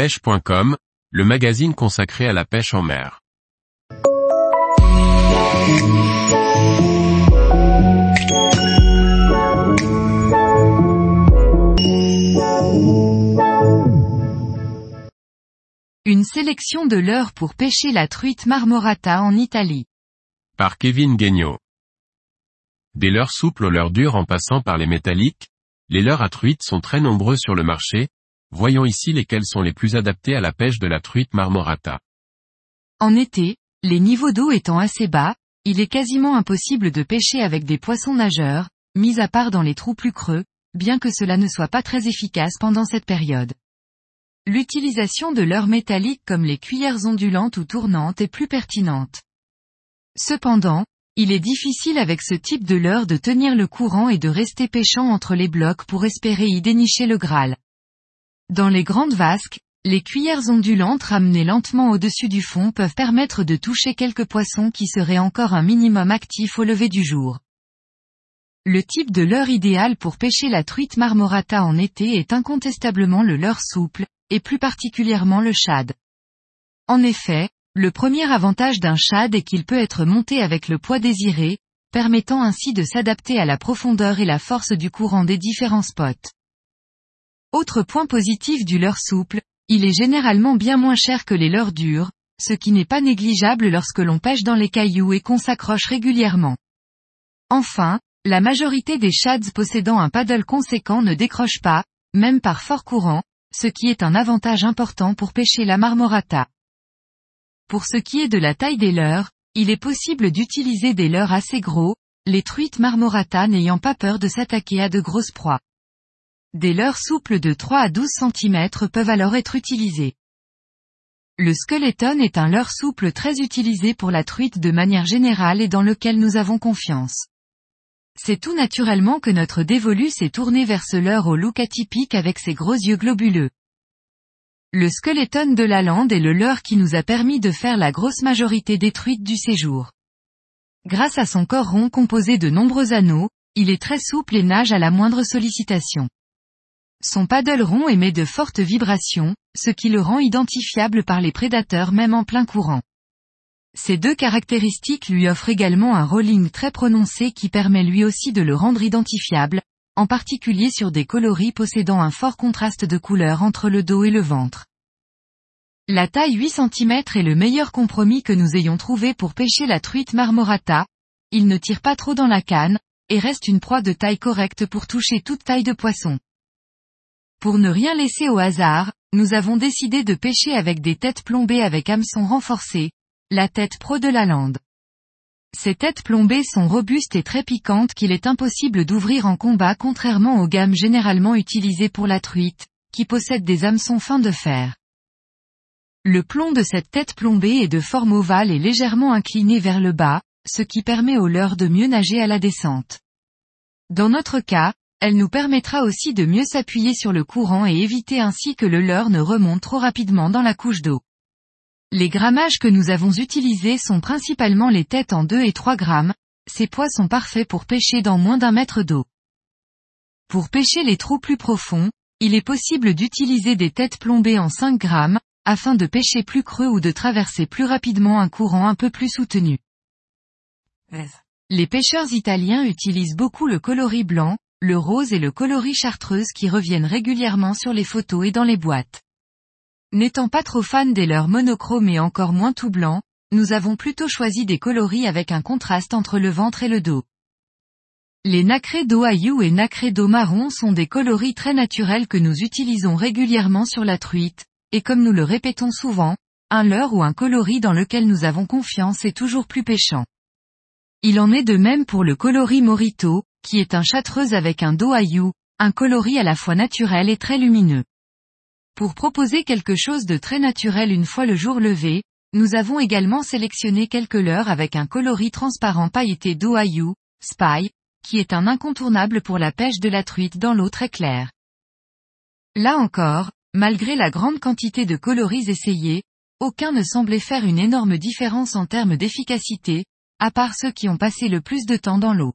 pêche.com, le magazine consacré à la pêche en mer. Une sélection de leurres pour pêcher la truite marmorata en Italie. Par Kevin Guignot. Des leurres souples aux leurres dures en passant par les métalliques, les leurres à truite sont très nombreux sur le marché, voyons ici lesquels sont les plus adaptés à la pêche de la truite marmorata. En été, les niveaux d'eau étant assez bas, il est quasiment impossible de pêcher avec des poissons nageurs, mis à part dans les trous plus creux, bien que cela ne soit pas très efficace pendant cette période. L'utilisation de leurres métalliques comme les cuillères ondulantes ou tournantes est plus pertinente. Cependant, il est difficile avec ce type de leurre de tenir le courant et de rester pêchant entre les blocs pour espérer y dénicher le Graal. Dans les grandes vasques, les cuillères ondulantes ramenées lentement au-dessus du fond peuvent permettre de toucher quelques poissons qui seraient encore un minimum actifs au lever du jour. Le type de leurre idéal pour pêcher la truite marmorata en été est incontestablement le leurre souple, et plus particulièrement le shad. En effet, le premier avantage d'un shad est qu'il peut être monté avec le poids désiré, permettant ainsi de s'adapter à la profondeur et la force du courant des différents spots. Autre point positif du leurre souple, il est généralement bien moins cher que les leurres dures, ce qui n'est pas négligeable lorsque l'on pêche dans les cailloux et qu'on s'accroche régulièrement. Enfin, la majorité des shads possédant un paddle conséquent ne décrochent pas, même par fort courant, ce qui est un avantage important pour pêcher la marmorata. Pour ce qui est de la taille des leurres, il est possible d'utiliser des leurres assez gros, les truites marmorata n'ayant pas peur de s'attaquer à de grosses proies. Des leurres souples de 3 à 12 cm peuvent alors être utilisées. Le skeleton est un leurre souple très utilisé pour la truite de manière générale et dans lequel nous avons confiance. C'est tout naturellement que notre dévolu s'est tourné vers ce leurre au look atypique avec ses gros yeux globuleux. Le skeleton de la lande est le leurre qui nous a permis de faire la grosse majorité des truites du séjour. Grâce à son corps rond composé de nombreux anneaux, il est très souple et nage à la moindre sollicitation. Son paddle rond émet de fortes vibrations, ce qui le rend identifiable par les prédateurs même en plein courant. Ces deux caractéristiques lui offrent également un rolling très prononcé qui permet lui aussi de le rendre identifiable, en particulier sur des coloris possédant un fort contraste de couleur entre le dos et le ventre. La taille 8 cm est le meilleur compromis que nous ayons trouvé pour pêcher la truite marmorata, il ne tire pas trop dans la canne, et reste une proie de taille correcte pour toucher toute taille de poisson. Pour ne rien laisser au hasard, nous avons décidé de pêcher avec des têtes plombées avec hameçons renforcés, la tête pro de la lande. Ces têtes plombées sont robustes et très piquantes qu'il est impossible d'ouvrir en combat contrairement aux gammes généralement utilisées pour la truite, qui possèdent des hameçons fins de fer. Le plomb de cette tête plombée est de forme ovale et légèrement incliné vers le bas, ce qui permet au leurre de mieux nager à la descente. Dans notre cas, elle nous permettra aussi de mieux s'appuyer sur le courant et éviter ainsi que le leurre ne remonte trop rapidement dans la couche d'eau. Les grammages que nous avons utilisés sont principalement les têtes en 2 et 3 grammes, ces poids sont parfaits pour pêcher dans moins d'un mètre d'eau. Pour pêcher les trous plus profonds, il est possible d'utiliser des têtes plombées en 5 grammes, afin de pêcher plus creux ou de traverser plus rapidement un courant un peu plus soutenu. Les pêcheurs italiens utilisent beaucoup le coloris blanc, le rose et le coloris chartreuse qui reviennent régulièrement sur les photos et dans les boîtes. N'étant pas trop fan des leurs monochromes et encore moins tout blanc, nous avons plutôt choisi des coloris avec un contraste entre le ventre et le dos. Les nacrés d'eau aïou et nacrés d'eau marron sont des coloris très naturels que nous utilisons régulièrement sur la truite, et comme nous le répétons souvent, un leurre ou un coloris dans lequel nous avons confiance est toujours plus pêchant. Il en est de même pour le coloris morito, qui est un châtreuse avec un dos aïou, un coloris à la fois naturel et très lumineux. Pour proposer quelque chose de très naturel une fois le jour levé, nous avons également sélectionné quelques leurres avec un coloris transparent pailleté d'eau aïou, Spy, qui est un incontournable pour la pêche de la truite dans l'eau très claire. Là encore, malgré la grande quantité de coloris essayés, aucun ne semblait faire une énorme différence en termes d'efficacité, à part ceux qui ont passé le plus de temps dans l'eau.